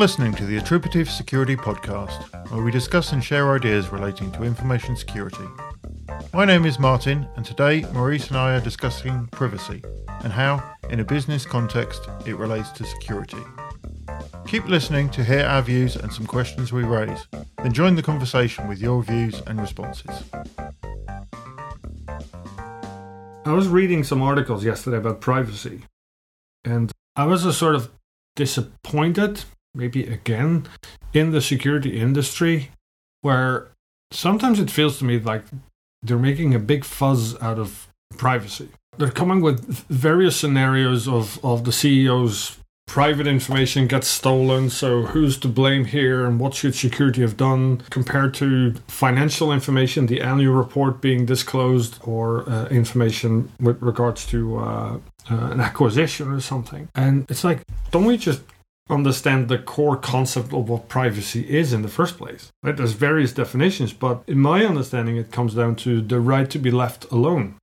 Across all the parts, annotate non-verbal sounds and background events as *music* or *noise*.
listening to the Attributive Security Podcast, where we discuss and share ideas relating to information security. My name is Martin, and today Maurice and I are discussing privacy and how, in a business context, it relates to security. Keep listening to hear our views and some questions we raise, then join the conversation with your views and responses. I was reading some articles yesterday about privacy, and I was a sort of disappointed, maybe again, in the security industry, where sometimes it feels to me like they're making a big fuzz out of privacy. They're coming with various scenarios of, of the CEO's private information gets stolen, so who's to blame here and what should security have done compared to financial information, the annual report being disclosed, or uh, information with regards to uh, uh, an acquisition or something. And it's like, don't we just understand the core concept of what privacy is in the first place? Right? There's various definitions, but in my understanding, it comes down to the right to be left alone.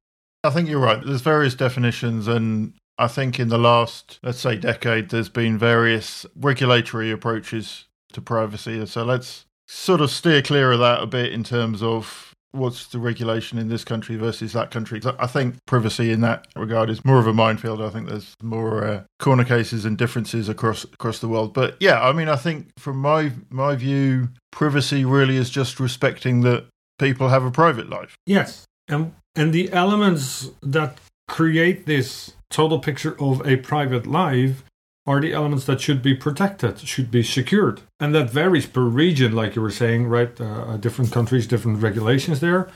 I think you're right. There's various definitions, and I think in the last, let's say, decade, there's been various regulatory approaches to privacy. So let's sort of steer clear of that a bit in terms of what's the regulation in this country versus that country. I think privacy in that regard is more of a minefield. I think there's more uh, corner cases and differences across across the world. But yeah, I mean, I think from my my view, privacy really is just respecting that people have a private life. Yes, and and the elements that create this total picture of a private life are the elements that should be protected, should be secured. And that varies per region, like you were saying, right? Uh, different countries, different regulations there.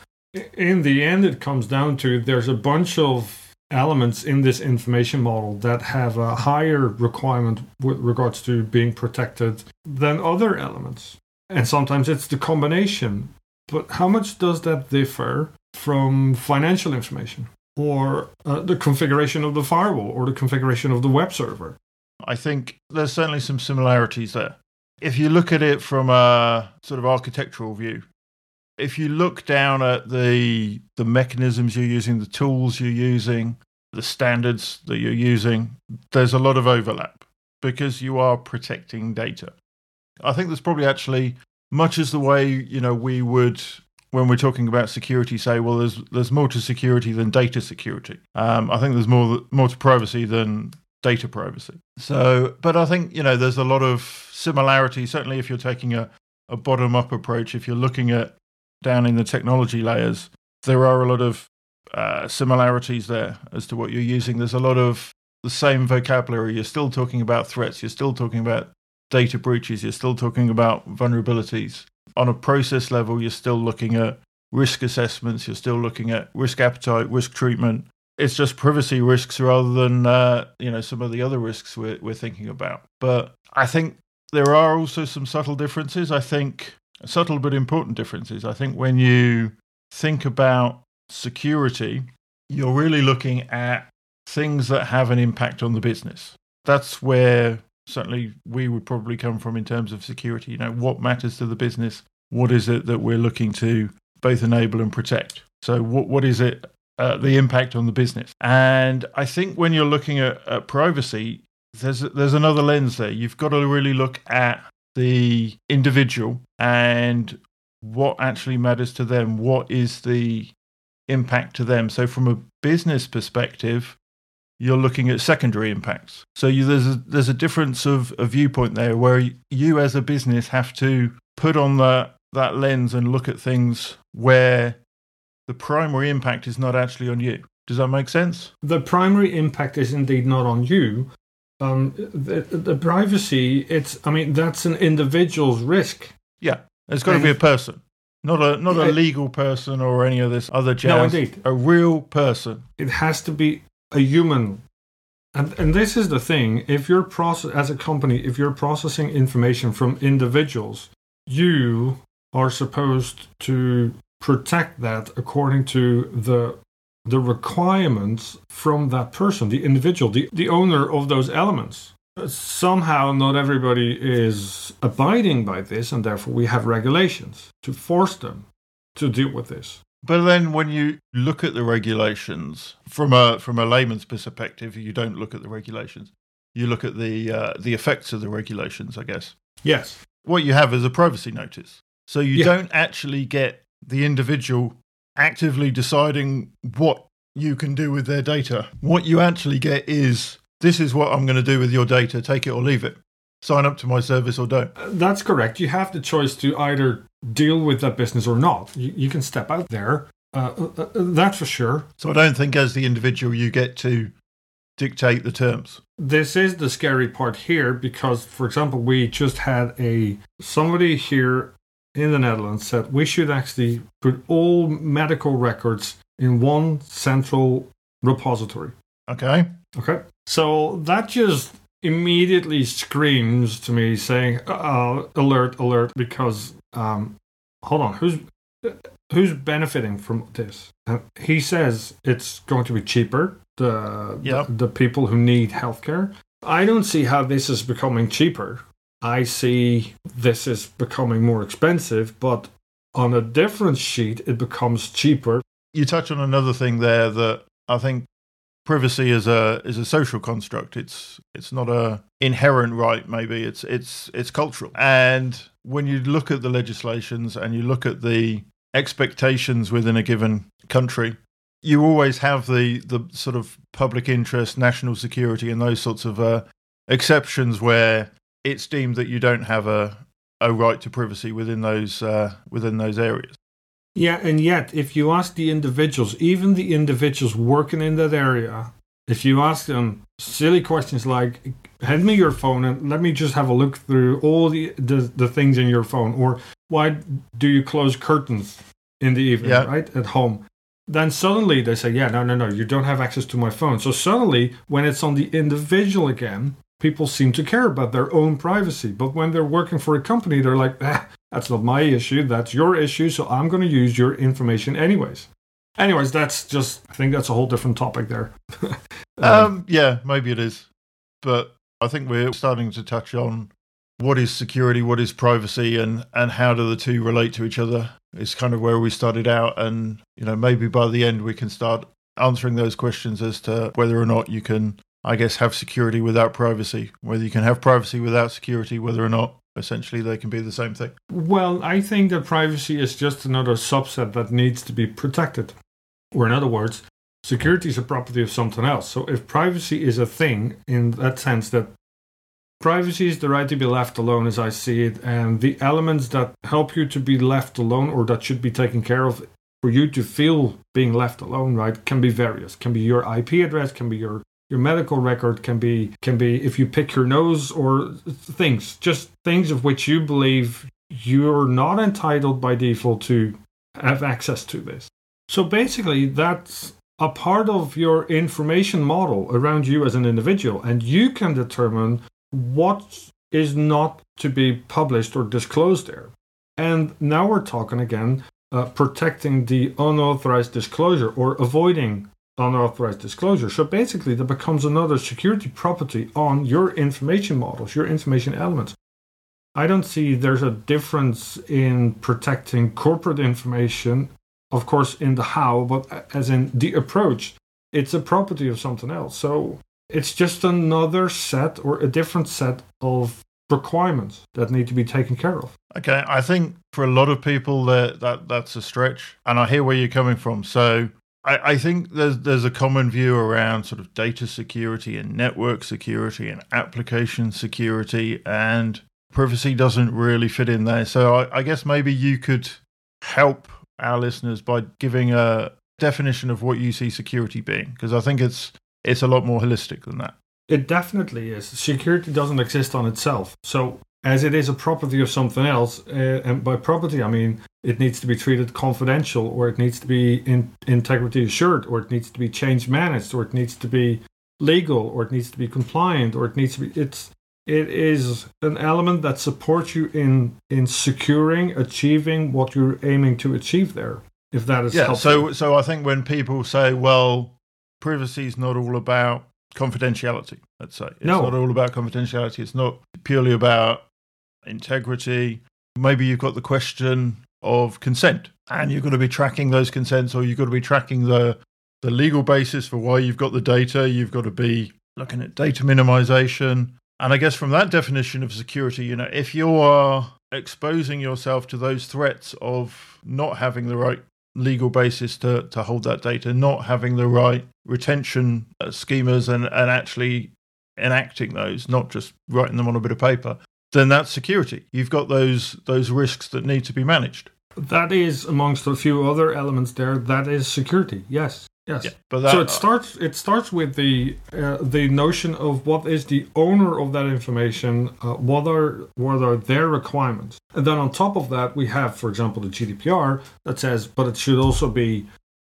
In the end, it comes down to there's a bunch of elements in this information model that have a higher requirement with regards to being protected than other elements. And sometimes it's the combination. But how much does that differ from financial information? or uh, the configuration of the firewall or the configuration of the web server. I think there's certainly some similarities there. If you look at it from a sort of architectural view, if you look down at the the mechanisms you're using, the tools you're using, the standards that you're using, there's a lot of overlap because you are protecting data. I think there's probably actually much as the way you know we would when we're talking about security, say, well, there's there's more to security than data security. Um, I think there's more more to privacy than data privacy. So, but I think you know there's a lot of similarity. Certainly, if you're taking a, a bottom up approach, if you're looking at down in the technology layers, there are a lot of uh, similarities there as to what you're using. There's a lot of the same vocabulary. You're still talking about threats. You're still talking about data breaches. You're still talking about vulnerabilities on a process level, you're still looking at risk assessments, you're still looking at risk appetite, risk treatment. It's just privacy risks rather than uh, you know some of the other risks we're, we're thinking about. But I think there are also some subtle differences. I think subtle but important differences. I think when you think about security, you're really looking at things that have an impact on the business. That's where certainly we would probably come from in terms of security. You know, what matters to the business? What is it that we're looking to both enable and protect? So, what what is it? Uh, the impact on the business. And I think when you're looking at, at privacy, there's there's another lens there. You've got to really look at the individual and what actually matters to them. What is the impact to them? So, from a business perspective, you're looking at secondary impacts. So you, there's a, there's a difference of a viewpoint there where you as a business have to put on that that lens and look at things where the primary impact is not actually on you. Does that make sense? The primary impact is indeed not on you. Um, the, the privacy, it's I mean that's an individual's risk. Yeah, it's got to be a person. Not a not a legal person or any of this other jazz. No, indeed. A real person. It has to be a human and, and this is the thing if you're process as a company if you're processing information from individuals you are supposed to protect that according to the the requirements from that person the individual the, the owner of those elements somehow not everybody is abiding by this and therefore we have regulations to force them to deal with this but then when you look at the regulations from a from a layman's perspective, you don't look at the regulations. You look at the uh, the effects of the regulations, I guess. Yes. What you have is a privacy notice. So you Yeah. don't actually get the individual actively deciding what you can do with their data. What you actually get is this is what I'm going to do with your data, take it or leave it. Sign up to my service or don't. Uh, That's correct. You have the choice to either deal with that business or not. You, you can step out there. Uh, uh, uh, that's for sure. So I don't think as the individual you get to dictate the terms. This is the scary part here because, for example, we just had a somebody here in the Netherlands said we should actually put all medical records in one central repository. Okay? Okay. So that just immediately screams to me saying, uh, alert, alert, because, um, hold on, who's, who's benefiting from this? And he says it's going to be cheaper, the, Yep. the, the people who need healthcare. I don't see how this is becoming cheaper. I see this is becoming more expensive, but on a different sheet, it becomes cheaper. You touch on another thing there that I think privacy is a is a social construct. It's it's not a inherent right. Maybe it's it's it's cultural. And when you look at the legislations and you look at the expectations within a given country, you always have the the sort of public interest, national security, and those sorts of uh, exceptions where it's deemed that you don't have a a right to privacy within those uh, within those areas. Yeah, and yet, if you ask the individuals, even the individuals working in that area, if you ask them silly questions like, hand me your phone and let me just have a look through all the, the, the things in your phone, or why do you close curtains in the evening, Yeah. right, at home? Then suddenly they say, yeah, no, no, no, you don't have access to my phone. So suddenly, when it's on the individual again, people seem to care about their own privacy. But when they're working for a company, they're like, ah, that's not my issue. That's your issue. So I'm going to use your information anyways. Anyways, that's just, I think that's a whole different topic there. *laughs* Um, yeah, maybe it is. But I think we're starting to touch on what is security, what is privacy, and, and how do the two relate to each other. Is kind of where we started out. And, you know, maybe by the end we can start answering those questions as to whether or not you can, I guess, have security without privacy, whether you can have privacy without security, whether or not essentially they can be the same thing. Well, I think that privacy is just another subset that needs to be protected. Or, in other words, security is a property of something else. So, if privacy is a thing in that sense that privacy is the right to be left alone, as I see it, and the elements that help you to be left alone or that should be taken care of for you to feel being left alone, right, can be various. Can be your IP address, can be your your medical record can be can be if you pick your nose or things just things of which you believe you're not entitled by default to have access to this. So basically that's a part of your information model around you as an individual and you can determine what is not to be published or disclosed there. And now we're talking again uh, protecting the unauthorized disclosure or avoiding unauthorized disclosure. So basically, that becomes another security property on your information models, your information elements. I don't see there's a difference in protecting corporate information, of course, in the how, but as in the approach, it's a property of something else. So it's just another set or a different set of requirements that need to be taken care of. Okay, I think for a lot of people that, that that's a stretch, and I hear where you're coming from. So I, I think there's there's a common view around sort of data security and network security and application security, and privacy doesn't really fit in there. So I, I guess maybe you could help our listeners by giving a definition of what you see security being, because I think it's it's a lot more holistic than that. It definitely is. Security doesn't exist on itself. So, as it is a property of something else, uh, and by property I mean it needs to be treated confidential, or it needs to be in integrity assured, or it needs to be change managed, or it needs to be legal, or it needs to be compliant, or it needs to be. It's it is an element that supports you in in securing, achieving what you're aiming to achieve there. If that is yeah helpful. so so i think when people say well privacy is not all about confidentiality let's say it's No. not all about confidentiality it's not purely about integrity. Maybe you've got the question of consent and you've got to be tracking those consents or you've got to be tracking the the legal basis for why you've got the data. You've got to be looking at data minimization. And I guess from that definition of security, you know, if you are exposing yourself to those threats of not having the right legal basis to, to hold that data, not having the right retention uh, schemas and, and actually enacting those, not just writing them on a bit of paper, then that's security. You've got those those risks that need to be managed. That is amongst a few other elements there. That is security. Yes. Yes. Yeah, but that, so it starts. It starts with the uh, the notion of what is the owner of that information. Uh, what are what are their requirements, and then on top of that, we have, for example, the GDPR that says, but it should also be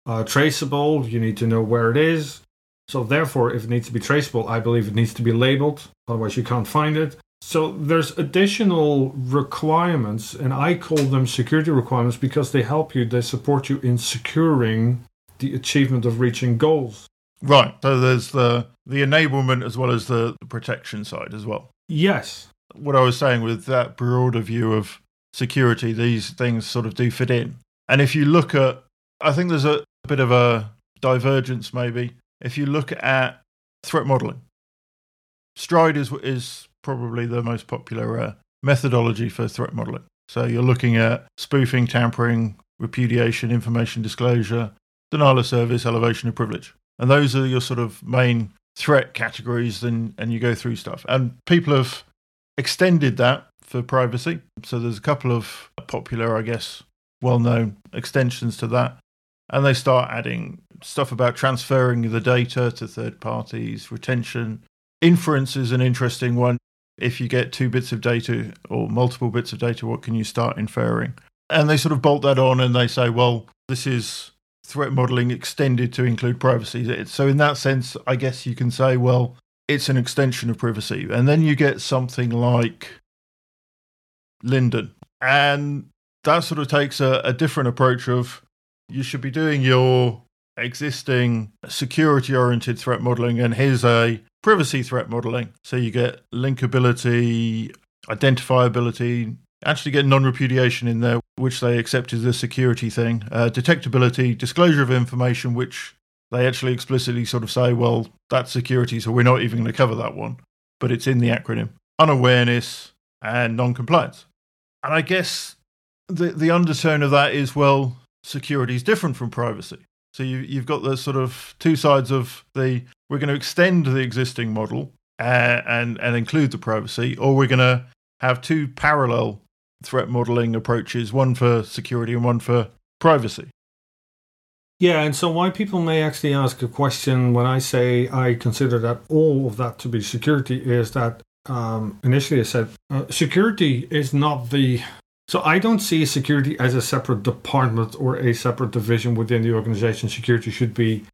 uh, traceable. You need to know where it is. So therefore, if it needs to be traceable, I believe it needs to be labeled. Otherwise, you can't find it. So there's additional requirements, and I call them security requirements because they help you. They support you in securing the achievement of reaching goals. Right. So there's the the enablement as well as the, the protection side as well. Yes. What I was saying with that broader view of security, these things sort of do fit in. And if you look at, I think there's a, a bit of a divergence maybe. If you look at threat modeling, Stride is is probably the most popular uh, methodology for threat modeling. So you're looking at spoofing, tampering, repudiation, information disclosure, denial of service, elevation of privilege. And those are your sort of main threat categories, and, and you go through stuff. And people have extended that for privacy. So there's a couple of popular, I guess, well known extensions to that. And they start adding stuff about transferring the data to third parties, retention. Inference is an interesting one. If you get two bits of data or multiple bits of data, what can you start inferring? And they sort of bolt that on and they say, well, this is threat modeling extended to include privacy. So, in that sense, I guess you can say, well, it's an extension of privacy. And then you get something like LINDDUN. And that sort of takes a, a different approach of you should be doing your existing security oriented threat modeling, and here's a privacy threat modeling. So you get linkability, identifiability, actually get non repudiation in there, which they accept as a security thing, uh, detectability, disclosure of information, which they actually explicitly sort of say, well, that's security, so we're not even going to cover that one. But it's in the acronym unawareness and non compliance. And I guess the, the undertone of that is, well, security is different from privacy. So you, you've got the sort of two sides of the we're going to extend the existing model uh, and, and include the privacy, or we're going to have two parallel threat modeling approaches, one for security and one for privacy. Yeah, and so why people may actually ask a question when I say I consider that all of that to be security is that um, initially I said uh, security is not the. So I don't see security as a separate department or a separate division within the organization. Security should be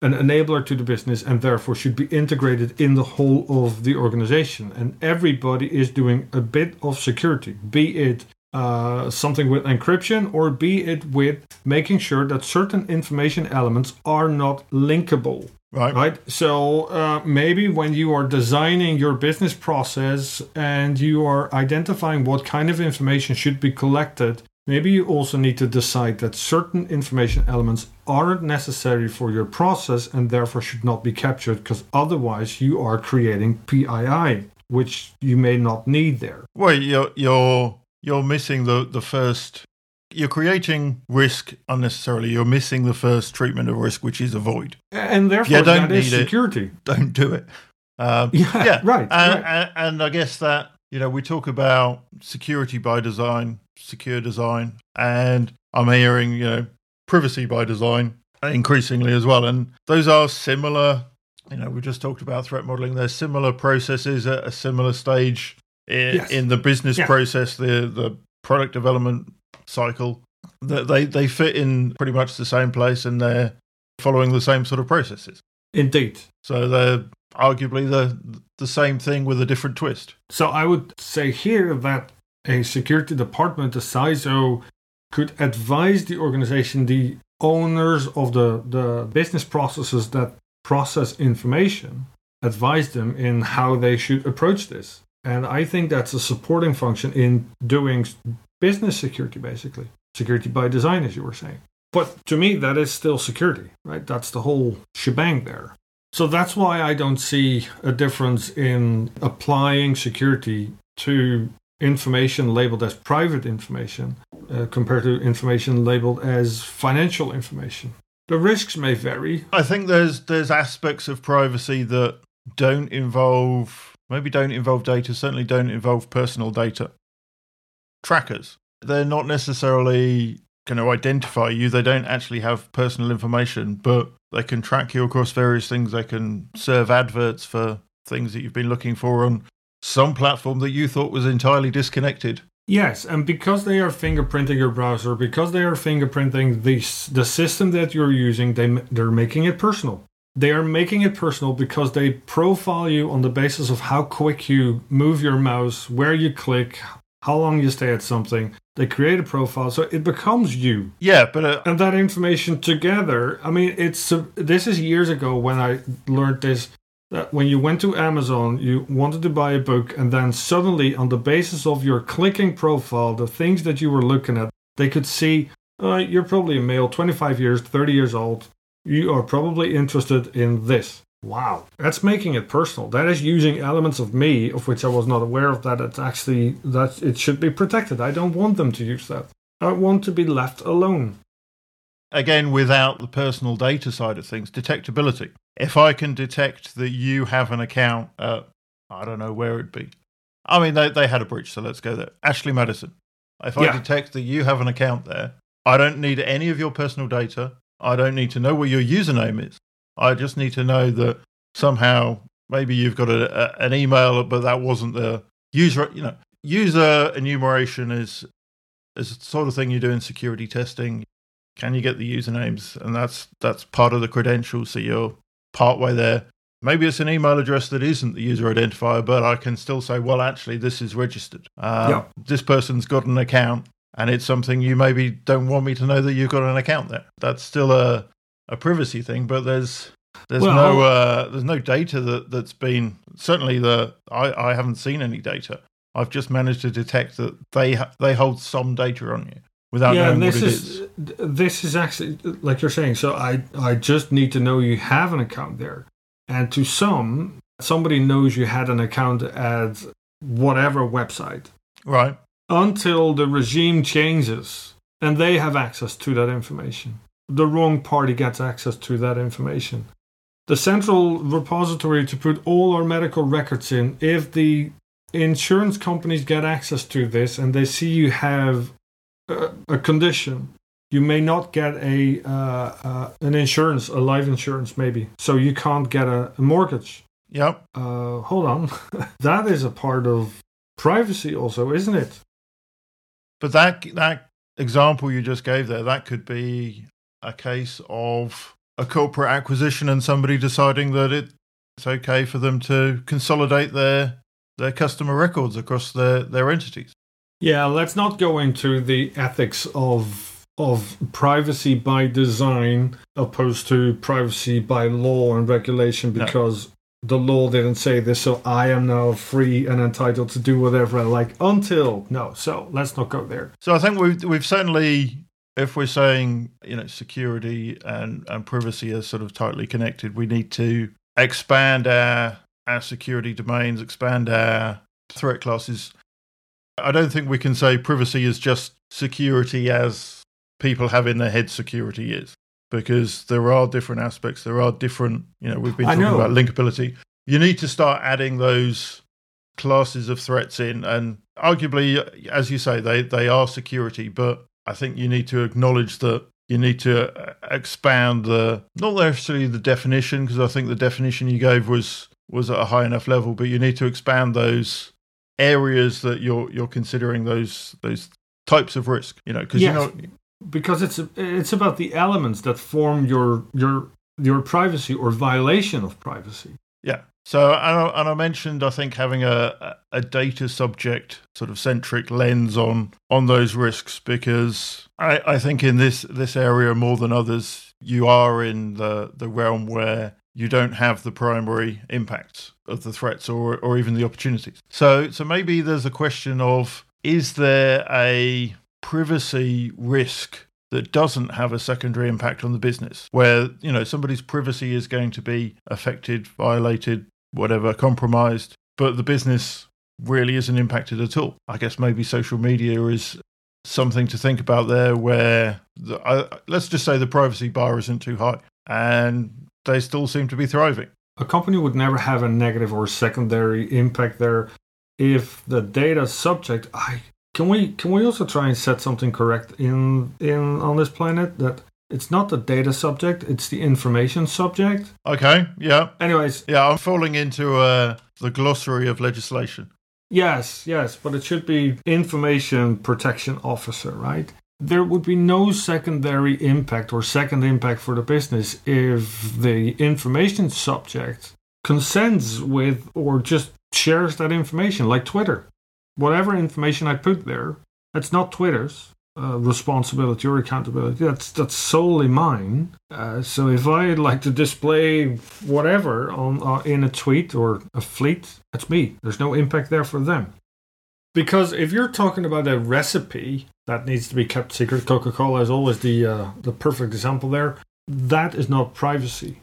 an enabler to the business and therefore should be integrated in the whole of the organization. And everybody is doing a bit of security, be it uh, something with encryption or be it with making sure that certain information elements are not linkable. Right. Right. So uh, maybe when you are designing your business process and you are identifying what kind of information should be collected, Maybe you also need to decide that certain information elements aren't necessary for your process and therefore should not be captured because otherwise you are creating PII, which you may not need there. Well, you're you're you're missing the the first. You're creating risk unnecessarily. You're missing the first treatment of risk, which is avoid. And therefore, you don't that is need security. It. *laughs* Don't do it. Um, *laughs* yeah, yeah, right. And, right. And, and I guess that you know we talk about security by design secure design, and I'm hearing, you know, privacy by design increasingly as well. And those are similar. You know, we just talked about threat modeling. There's similar processes at a similar stage in, yes. in the business yeah. process, the the product development cycle. That they they fit in pretty much the same place, and they're following the same sort of processes. Indeed. So they're arguably the the same thing with a different twist. So I would say here that a security department, a CISO, could advise the organization, the owners of the, the business processes that process information, advise them in how they should approach this. And I think that's a supporting function in doing business security, basically. Security by design, as you were saying. But to me, that is still security, right? That's the whole shebang there. So that's why I don't see a difference in applying security to information labeled as private information uh, compared to information labeled as financial information. The risks may vary. I think there's there's aspects of privacy that don't involve maybe don't involve data, certainly don't involve personal data. Trackers. They're not necessarily going to identify you. They don't actually have personal information, but they can track you across various things. They can serve adverts for things that you've been looking for on some platform that you thought was entirely disconnected. Yes, and because they are fingerprinting your browser, because they are fingerprinting the the system that you're using, they they're making it personal. They are making it personal because they profile you on the basis of how quick you move your mouse, where you click, how long you stay at something. They create a profile, so it becomes you. Yeah, but uh, and that information together. I mean, it's uh, this is years ago when I learned this that when you went to Amazon, you wanted to buy a book, and then suddenly, on the basis of your clicking profile, the things that you were looking at, they could see uh, you're probably a male, 25 years, 30 years old. You are probably interested in this. Wow, that's making it personal. That is using elements of me of which I was not aware of. That it's actually that it should be protected. I don't want them to use that. I want to be left alone. Again, without the personal data side of things, detectability if I can detect that you have an account at, I don't know where it'd be. I mean, they, they had a breach, so let's go there. Ashley Madison. If I yeah. detect that you have an account there, I don't need any of your personal data. I don't need to know what your username is. I just need to know that somehow maybe you've got a, a, an email, but that wasn't the user. You know, user enumeration is is the sort of thing you do in security testing. Can you get the usernames? And that's that's part of the credentials. So you're partway there. Maybe it's an email address that isn't the user identifier, but I can still say, well, actually, this is registered. Uh, yeah. This person's got an account, and it's something you maybe don't want me to know that you've got an account there. That's still a, a privacy thing, but there's there's well, no uh, there's no data that that's been certainly the I, I haven't seen any data. I've just managed to detect that they ha- they hold some data on you without yeah, knowing this what it is, is. This is actually like you're saying. So I I just need to know you have an account there, and to some somebody knows you had an account at whatever website, right? Until the regime changes and they have access to that information. The wrong party gets access to that information. The central repository to put all our medical records in, if the insurance companies get access to this and they see you have a, condition, you may not get a uh, uh, an insurance, a life insurance, maybe. So you can't get a, a mortgage. Yep. Uh, hold on, *laughs* that is a part of privacy, also, isn't it? But that that example you just gave there, that could be a case of a corporate acquisition and somebody deciding that it's okay for them to consolidate their their customer records across their, their entities. Yeah, let's not go into the ethics of of privacy by design opposed to privacy by law and regulation because no. the law didn't say this, so I am now free and entitled to do whatever I like until no. So let's not go there. So I think we've we've certainly if we're saying you know security and, and privacy are sort of tightly connected, we need to expand our our security domains, expand our threat classes I don't think we can say privacy is just security as people have in their head security is, because there are different aspects. There are different, you know, we've been talking about linkability. You need to start adding those classes of threats in, and arguably, as you say, they, they are security, but I think you need to acknowledge that you need to uh, expand the not necessarily the definition because I think the definition you gave was was at a high enough level, but you need to expand those areas that you're you're considering those those types of risk you know because yes, you know because it's it's about the elements that form your your your privacy or violation of privacy. Yeah so and I, and I mentioned I think having a a data subject sort of centric lens on on those risks because I, I think in this this area more than others you are in the the realm where you don't have the primary impacts of the threats or, or even the opportunities. So, so maybe there's a question of is there a privacy risk that doesn't have a secondary impact on the business, where you know somebody's privacy is going to be affected, violated, whatever, compromised, but the business really isn't impacted at all. I guess maybe social media is something to think about there, where the, let's just say the privacy bar isn't too high, and they still seem to be thriving. A company would never have a negative or secondary impact there if the data subject. I can we can we also try and set something correct in in on this planet that it's not the data subject, it's the information subject. Okay, yeah. Anyways, Yeah, I'm falling into uh, the glossary of legislation. Yes, yes, but it should be information protection officer, right? There would be no secondary impact or second impact for the business if the information subject consents with or just shares that information, like Twitter. Whatever information I put there, it's not Twitter's uh, responsibility or accountability. That's that's solely mine. Uh, so if I like to display whatever on uh, in a tweet or a fleet, that's me. There's no impact there for them. Because if you're talking about a recipe that needs to be kept secret, Coca-Cola is always the uh, the perfect example there. That is not privacy.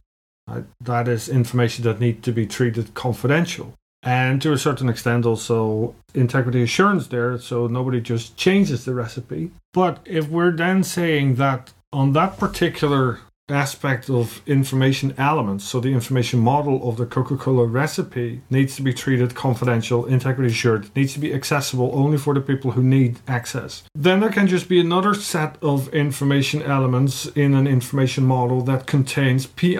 Right? That is information that needs to be treated confidential and to a certain extent also integrity assurance there so nobody just changes the recipe. But if we're then saying that on that particular aspect of information elements so the information model of the coca-cola recipe needs to be treated confidential integrity assured needs to be accessible only for the people who need access then there can just be another set of information elements in an information model that contains pii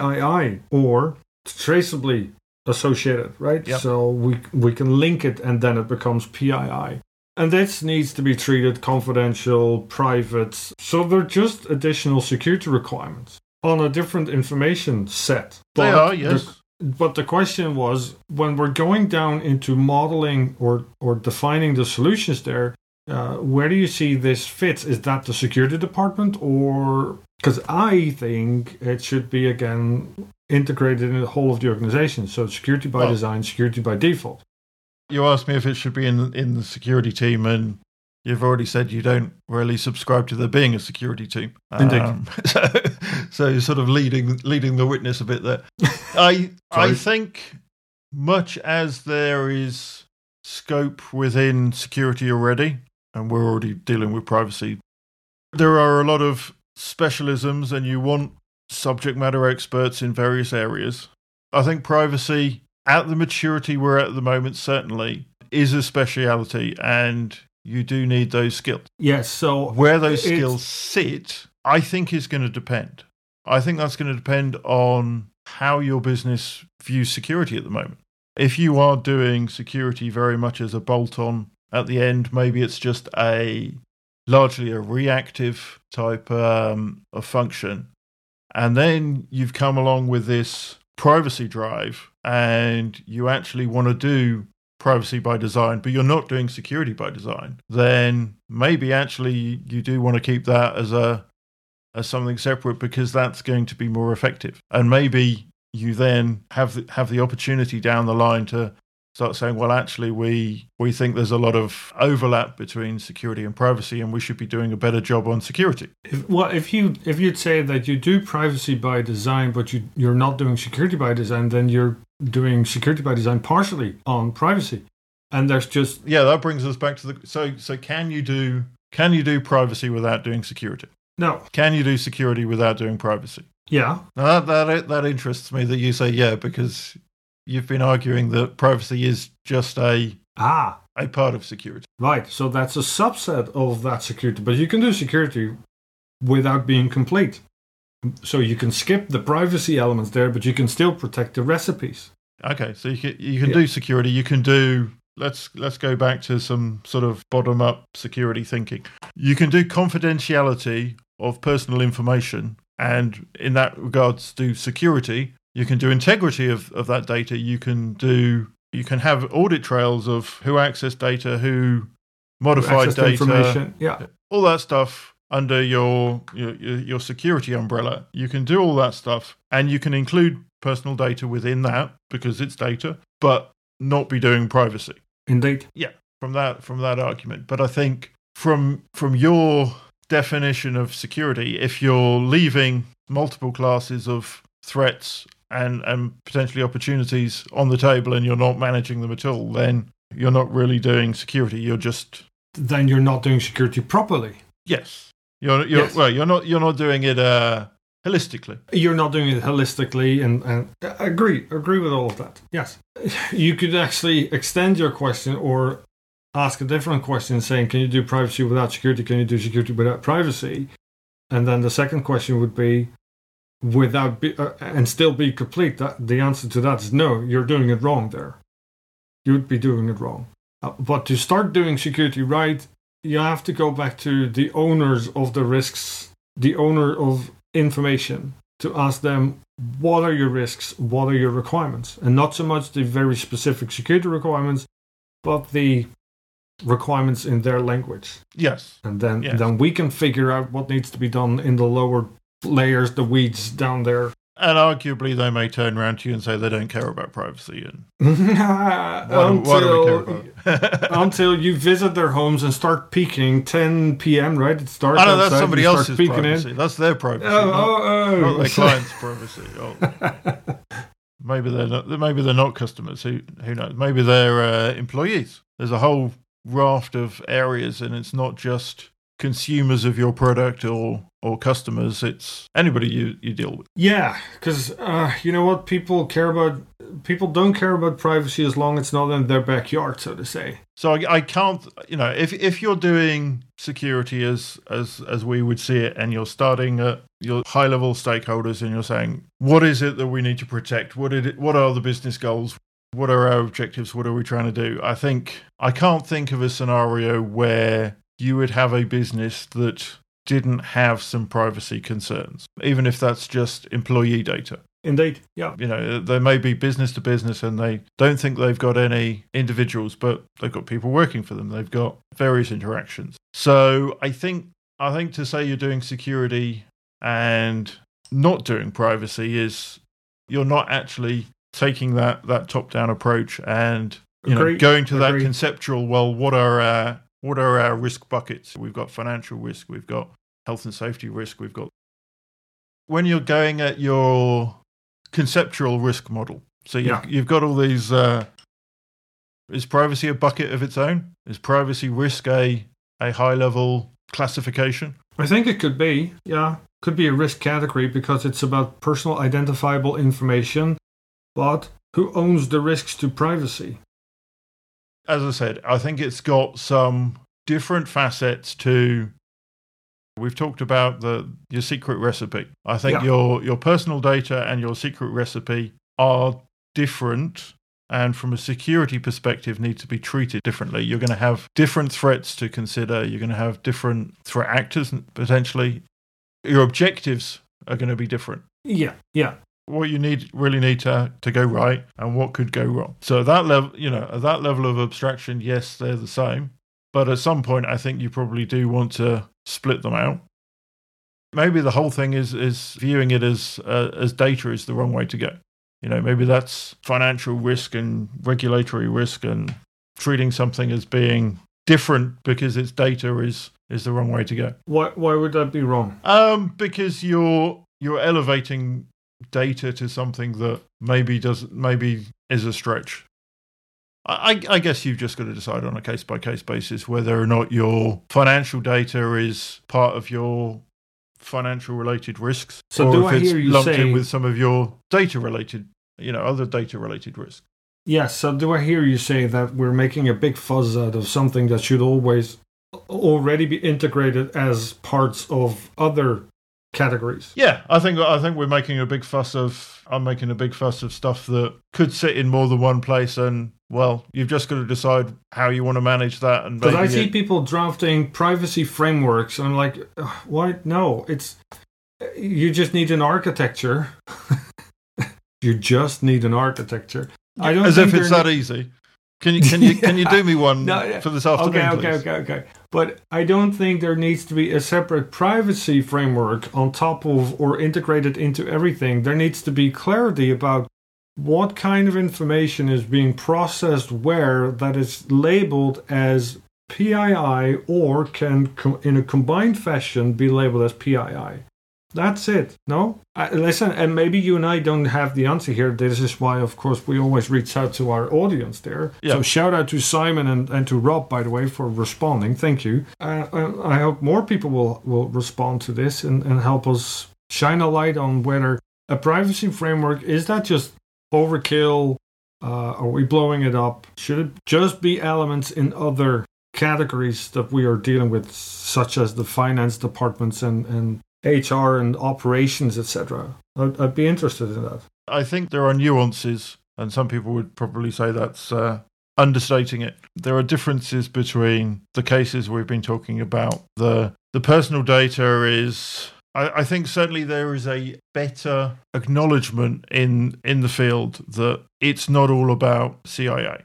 or traceably associated, right? Yep. So we we can link it and then it becomes PII. And this needs to be treated confidential, private. So they're just additional security requirements on a different information set. They But are, yes. the- but the question was when we're going down into modeling or, or defining the solutions there, uh, where do you see this fits? Is that the security department or because I think it should be again integrated in the whole of the organization. So security by Well- design, security by default. You asked me if it should be in in the security team, and you've already said you don't really subscribe to there being a security team. Indeed. Um, *laughs* so, so you're sort of leading leading the witness a bit there. *laughs* I I think much as there is scope within security already, and we're already dealing with privacy, there are a lot of specialisms, and you want subject matter experts in various areas. I think privacy, at the maturity we're at at the moment, certainly is a speciality, and you do need those skills. Yes. So Where those skills sit, I think, is going to depend. I think that's going to depend on how your business views security at the moment. If you are doing security very much as a bolt on at the end, maybe it's just a largely a reactive type um, of function. And then you've come along with this privacy drive and you actually want to do privacy by design, but you're not doing security by design, then maybe actually you do want to keep that as a as something separate because that's going to be more effective. And maybe you then have the, have the opportunity down the line to start saying, well, actually, we we think there's a lot of overlap between security and privacy, and we should be doing a better job on security. if, well, if you if you'd say that you do privacy by design, but you you're not doing security by design, then you're doing security by design partially on privacy, and there's just Yeah, that brings us back to the so so can you do can you do privacy without doing security? no, Can you do security without doing privacy? yeah, Now that, that that interests me that you say yeah because you've been arguing that privacy is just a ah, a part of security. right. So that's a subset of that security, but you can do security without being complete. So you can skip the privacy elements there, but you can still protect the recipes. Okay, so you can you can Yeah. do security. You can do let's let's go back to some sort of bottom up security thinking. You can do confidentiality of personal information, and in that regards, do security. You can do integrity of, of that data. You can do you can have audit trails of who accessed data, who modified to data. Yeah. all that stuff under your, your your your security umbrella. You can do all that stuff, and you can include personal data within that because it's data, but not be doing privacy Indeed. Yeah. From that from that argument. But I think from from your definition of security, if you're leaving multiple classes of threats and, and potentially opportunities on the table and you're not managing them at all, then you're not really doing security. You're just Then you're not doing security properly. yes. You're, you're Yes. well. You're not. You're not doing it uh, holistically. You're not doing it holistically, and, and I agree, agree with all of that. Yes, you could actually extend your question or ask a different question, saying, "Can you do privacy without security? Can you do security without privacy?" And then the second question would be, without be, uh, and still be complete. That the answer to that is no. You're doing it wrong there. You'd be doing it wrong. Uh, but to start doing security right, you have to go back to the owners of the risks, the owner of information, to ask them what are your risks, what are your requirements, and not so much the very specific security requirements, but the requirements in their language. Yes. And then, Yes. then we can figure out what needs to be done in the lower layers, the weeds down there. And arguably, they may turn around to you and say they don't care about privacy. And *laughs* why, do- why do we care until, about? *laughs* until you visit their homes and start peeking 10 p.m. Right? It starts. I know that's somebody else's privacy. In. That's their privacy, Oh, not, oh, oh. not their *laughs* client's privacy. Oh, maybe they're not. Maybe they're not customers. Who who knows? Maybe they're uh, employees. There's a whole raft of areas, and it's not just consumers of your product or or customers. It's anybody you you deal with. Yeah, because uh, you know what? People care about. People don't care about privacy as long as it's not in their backyard, so to say. So I, I can't, you know, if if you're doing security as as as we would see it, and you're starting at your high level stakeholders, and you're saying, what is it that we need to protect? What did it, What are the business goals? What are our objectives? What are we trying to do? I think I can't think of a scenario where you would have a business that didn't have some privacy concerns, even if that's just employee data Indeed. Yeah. you know they may be business to business and they don't think they've got any individuals but they've got people working for them they've got various interactions so i think i think to say you're doing security and not doing privacy is you're not actually taking that that top down approach and you know going to that conceptual well what are our what are our risk buckets we've got financial risk we've got health and safety risk we've got when you're going at your conceptual risk model. So you've, Yeah. you've got all these. Uh, is privacy a bucket of its own? Is privacy risk a, a high level classification? I think it could be. Yeah, could be a risk category because it's about personal identifiable information, but who owns the risks to privacy? As I said, I think it's got some different facets to. We've talked about the your secret recipe. I think Yeah. your your personal data and your secret recipe are different and from a security perspective need to be treated differently. You're going to have different threats to consider. You're going to have different threat actors potentially. Your objectives are going to be different. Yeah, yeah, What you need really need to to go right and what could go wrong. So at that level, you know, at that level of abstraction, yes, they're the same. But at some point, I think you probably do want to split them out. Maybe the whole thing is is viewing it as uh, as data is the wrong way to go. You know, maybe that's financial risk and regulatory risk, and treating something as being different because it's data is is the wrong way to go. Why, why would that be wrong? Um, because you're you're elevating data to something that maybe does maybe is a stretch. I, I guess you've just got to decide on a case by case basis whether or not your financial data is part of your financial related risks, So or do if I it's hear you lumped in with some of your data related, you know, other data related risks. Yes, so do I hear you say that we're making a big fuzz out of something that should always already be integrated as parts of other categories? Yeah, I think I think we're making a big fuss of I'm making a big fuss of stuff that could sit in more than one place, and well, you've just got to decide how you want to manage that. And But I see it- people drafting privacy frameworks, and I'm like, why? No, it's you just need an architecture. *laughs* you just need an architecture. I don't as think if it's there that easy. Can you can you can you *laughs* do me one No, for this afternoon, okay, please? okay, okay, okay. But I don't think there needs to be a separate privacy framework on top of or integrated into everything. There needs to be clarity about what kind of information is being processed where that is labeled as PII or can, in a combined fashion, be labeled as PII. That's it. No? Uh, listen, and maybe you and I don't have the answer here. This is why, of course, we always reach out to our audience there. Yeah. So shout out to Simon and, and to Rob, by the way, for responding. Thank you. Uh, uh, I hope more people will, will respond to this and, and help us shine a light on whether a privacy framework is that just overkill? Uh, are we blowing it up? Should it just be elements in other categories that we are dealing with, such as the finance departments and, and HR and operations, etc. I'd, I'd be interested in that. I think there are nuances, and some people would probably say that's uh, understating it. There are differences between the cases we've been talking about. The the personal data is I, I think certainly there is a better acknowledgement in in the field that it's not all about CIA.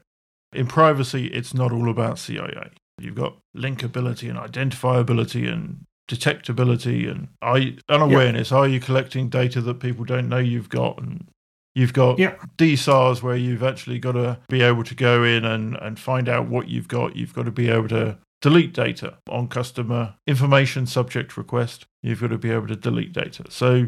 In privacy, it's not all about CIA. You've got linkability and identifiability and detectability and are you, unawareness. Are you collecting data that people don't know you've got? And you've got Yeah. DSARs where you've actually got to be able to go in and, and find out what you've got. You've got to be able to delete data on customer information subject request. You've got to be able to delete data. So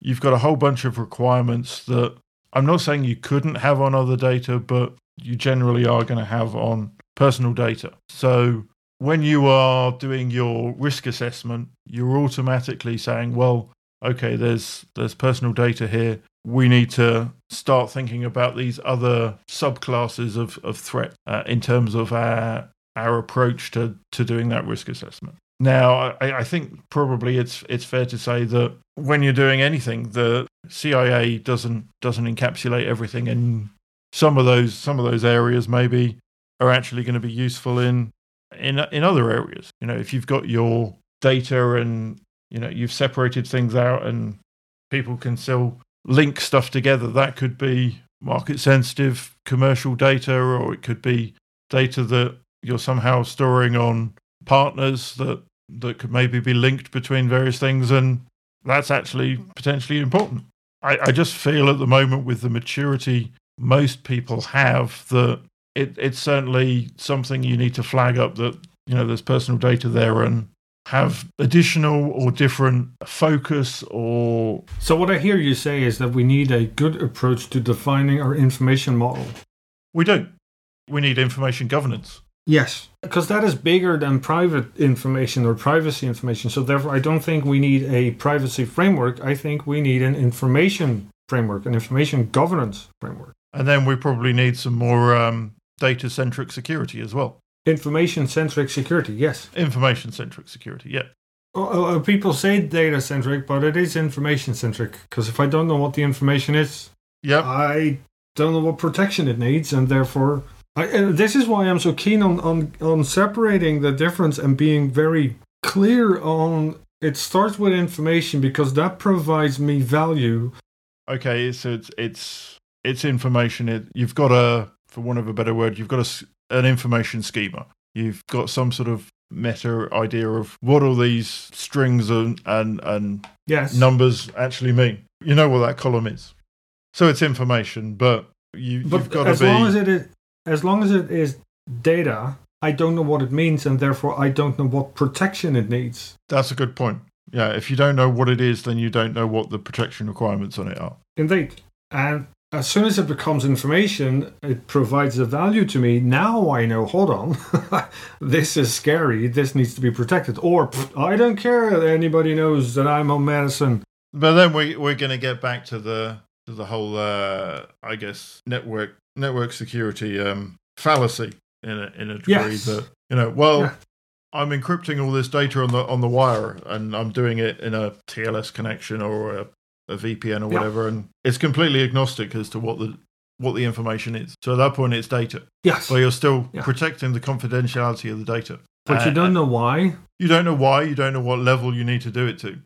you've got a whole bunch of requirements that I'm not saying you couldn't have on other data, but you generally are going to have on personal data. So when you are doing your risk assessment, you're automatically saying, well, okay, there's there's personal data here. We need to start thinking about these other subclasses of, of threat uh, in terms of our our approach to, to doing that risk assessment. Now, I, I think probably it's it's fair to say that when you're doing anything, the CIA doesn't doesn't encapsulate everything, and some of those some of those areas maybe are actually going to be useful in in in other areas. You know, if you've got your data and you know you've separated things out and people can still link stuff together, that could be market sensitive commercial data, or it could be data that you're somehow storing on partners that that could maybe be linked between various things, and that's actually potentially important. I, I just feel at the moment with the maturity most people have that it, it's certainly something you need to flag up that you know there's personal data there and have additional or different focus or So, what I hear you say is that we need a good approach to defining our information model. we don't we need information governance Yes. Because that is bigger than private information or privacy information. So, therefore, I don't think we need a privacy framework. I think we need an information framework, an information governance framework. and then we probably need some more um, data centric security as well Information centric security, yes. information centric security yeah Uh, uh, people say data centric, but it is information centric. Because if I don't know what the information is, yep I don't know what protection it needs, and therefore, I, and this is why I'm so keen on, on on separating the difference and being very clear on. It starts with information because that provides me value. okay so it's it's it's information it, you've got a for want of a better word you've got a an information schema you've got some sort of meta idea of what all these strings and and, and Yes. numbers actually mean you know what that column is so it's information but you, but you've got to be long as it is, as long as it is data, I don't know what it means, and therefore I don't know what protection it needs. that's a good point yeah if you don't know what it is then you don't know what the protection requirements on it are Indeed. And as soon as it becomes information, it provides a value to me. Now I know, hold on, *laughs* this is scary. This needs to be protected. Or "Pfft, I don't care that anybody knows that I'm on medicine. But then we we're going to get back to the to the whole uh, I guess network network security um, fallacy in a in a degree Yes. that you know well Yeah. I'm encrypting all this data on the on the wire and I'm doing it in a TLS connection or a, a VPN or Yeah. whatever and it's completely agnostic as to what the what the information is. So at that point it's data, Yes. but you're still Yeah. protecting the confidentiality of the data. But you Uh, don't know why. You don't know why. You don't know what level you need to do it to.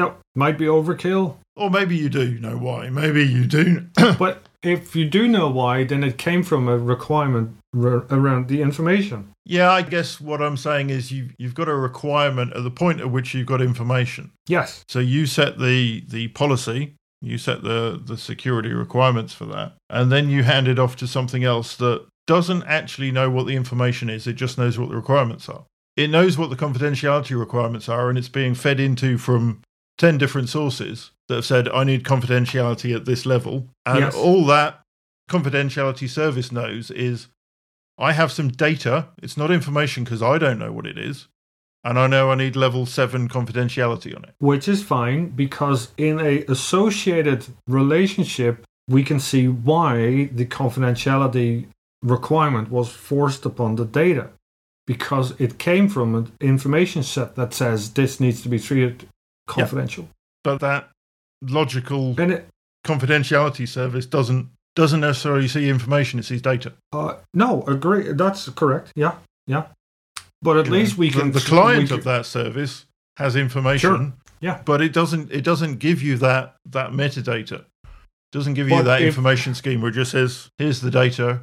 No, might be overkill. Or maybe you do know why. Maybe you do. *coughs* But if you do know why, then it came from a requirement r- around the information. yeah, I guess what I'm saying is you you've got a requirement at the point at which you've got information. Yes. So you set the the policy, you set the the security requirements for that, and then you hand it off to something else that doesn't actually know what the information is, it just knows what the requirements are. It knows what the confidentiality requirements are, and it's being fed into from 10 different sources that have said, I need confidentiality at this level. And Yes. all that confidentiality service knows is I have some data. It's not information because I don't know what it is. And I know I need level 7 confidentiality on it. which is fine because in a associated relationship we can see why the confidentiality requirement was forced upon the data because it came from an information set that says this needs to be treated confidential But that logical it, confidentiality service doesn't doesn't necessarily see information, it sees data. uh, no agree that's correct yeah yeah but at You least know, we can the client we of that service has information Sure. Yeah. but it doesn't it doesn't give you that that metadata doesn't give you that if- information scheme where it just says here's the data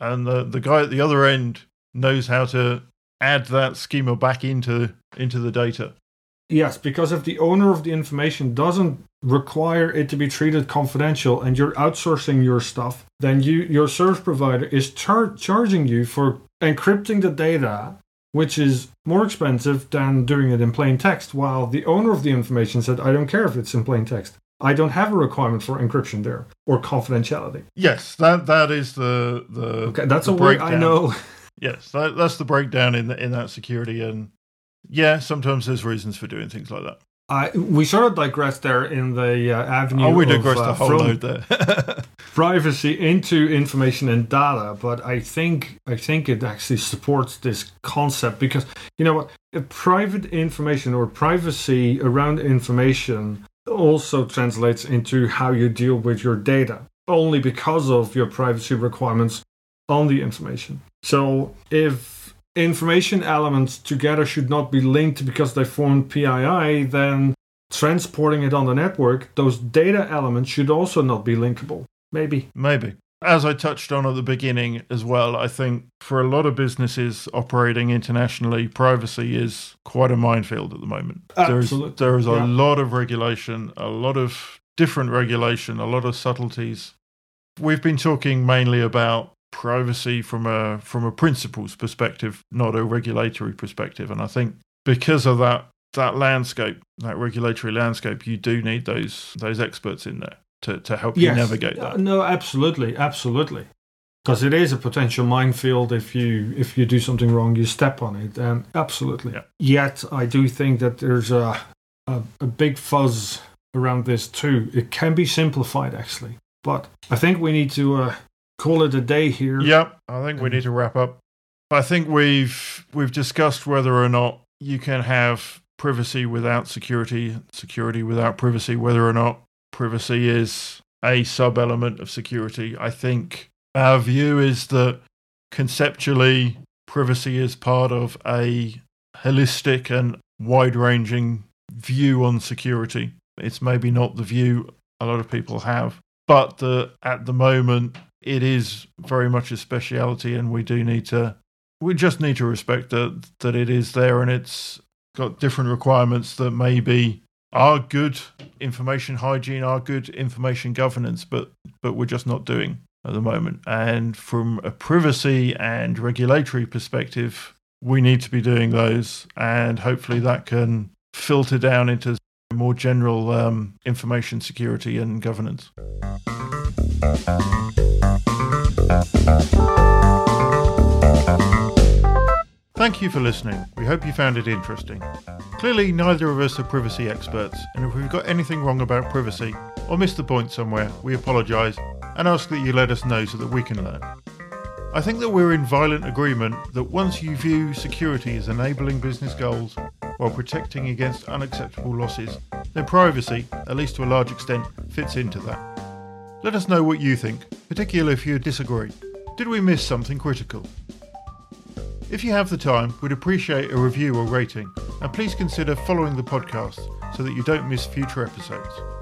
and the the guy at the other end knows how to add that schema back into into the data Yes, because if the owner of the information doesn't require it to be treated confidential and you're outsourcing your stuff, then you your service provider is char- charging you for encrypting the data, which is more expensive than doing it in plain text, while the owner of the information said, I don't care if it's in plain text. I don't have a requirement for encryption there or confidentiality. yes that that is the the Okay, that's a word I know. yes that, that's the breakdown in the, in that security and yeah sometimes there's reasons for doing things like that. I, we sort of digressed there in the uh, avenue oh we of, digressed uh, a whole load there. *laughs* privacy into information and data but i think i think it actually supports this concept because you know what uh, private information or privacy around information also translates into how you deal with your data only because of your privacy requirements on the information. So if information elements together should not be linked because they form pii then transporting it on the network those data elements should also not be linkable maybe Maybe. As I touched on at the beginning as well, I think for a lot of businesses operating internationally, privacy is quite a minefield at the moment. Absolutely. There's, there is a Yeah. lot of regulation, a lot of different regulation, a lot of subtleties. We've been talking mainly about privacy from a from a principles perspective, not a regulatory perspective. And I think because of that that landscape, that regulatory landscape, you do need those those experts in there to, to help you navigate that. no absolutely absolutely because it is a potential minefield if you if you do something wrong you step on it and absolutely Yeah. yet i do think that there's a, a a big fuzz around this too it can be simplified actually but i think we need to uh, call it a day here Yep, I think we need to wrap up. I think we've we've discussed whether or not you can have privacy without security, security without privacy, whether or not privacy is a sub element of security. I think our view is that conceptually privacy is part of a holistic and wide ranging view on security. It's maybe not the view a lot of people have, but the, at the moment it is very much a speciality, and we do need to. We just need to respect that that it is there, and it's got different requirements that maybe are good information hygiene, are good information governance, but but we're just not doing at the moment. And from a privacy and regulatory perspective, we need to be doing those, and hopefully that can filter down into more general um, information security and governance. Thank you for listening. We hope you found it interesting. Clearly, neither of us are privacy experts, and if we've got anything wrong about privacy or missed the point somewhere, we apologise and ask that you let us know so that we can learn. I think that we're in violent agreement that once you view security as enabling business goals while protecting against unacceptable losses, then privacy, at least to a large extent, fits into that. Let us know what you think, particularly if you disagree. Did we miss something critical? If you have the time, we'd appreciate a review or rating, and please consider following the podcast so that you don't miss future episodes.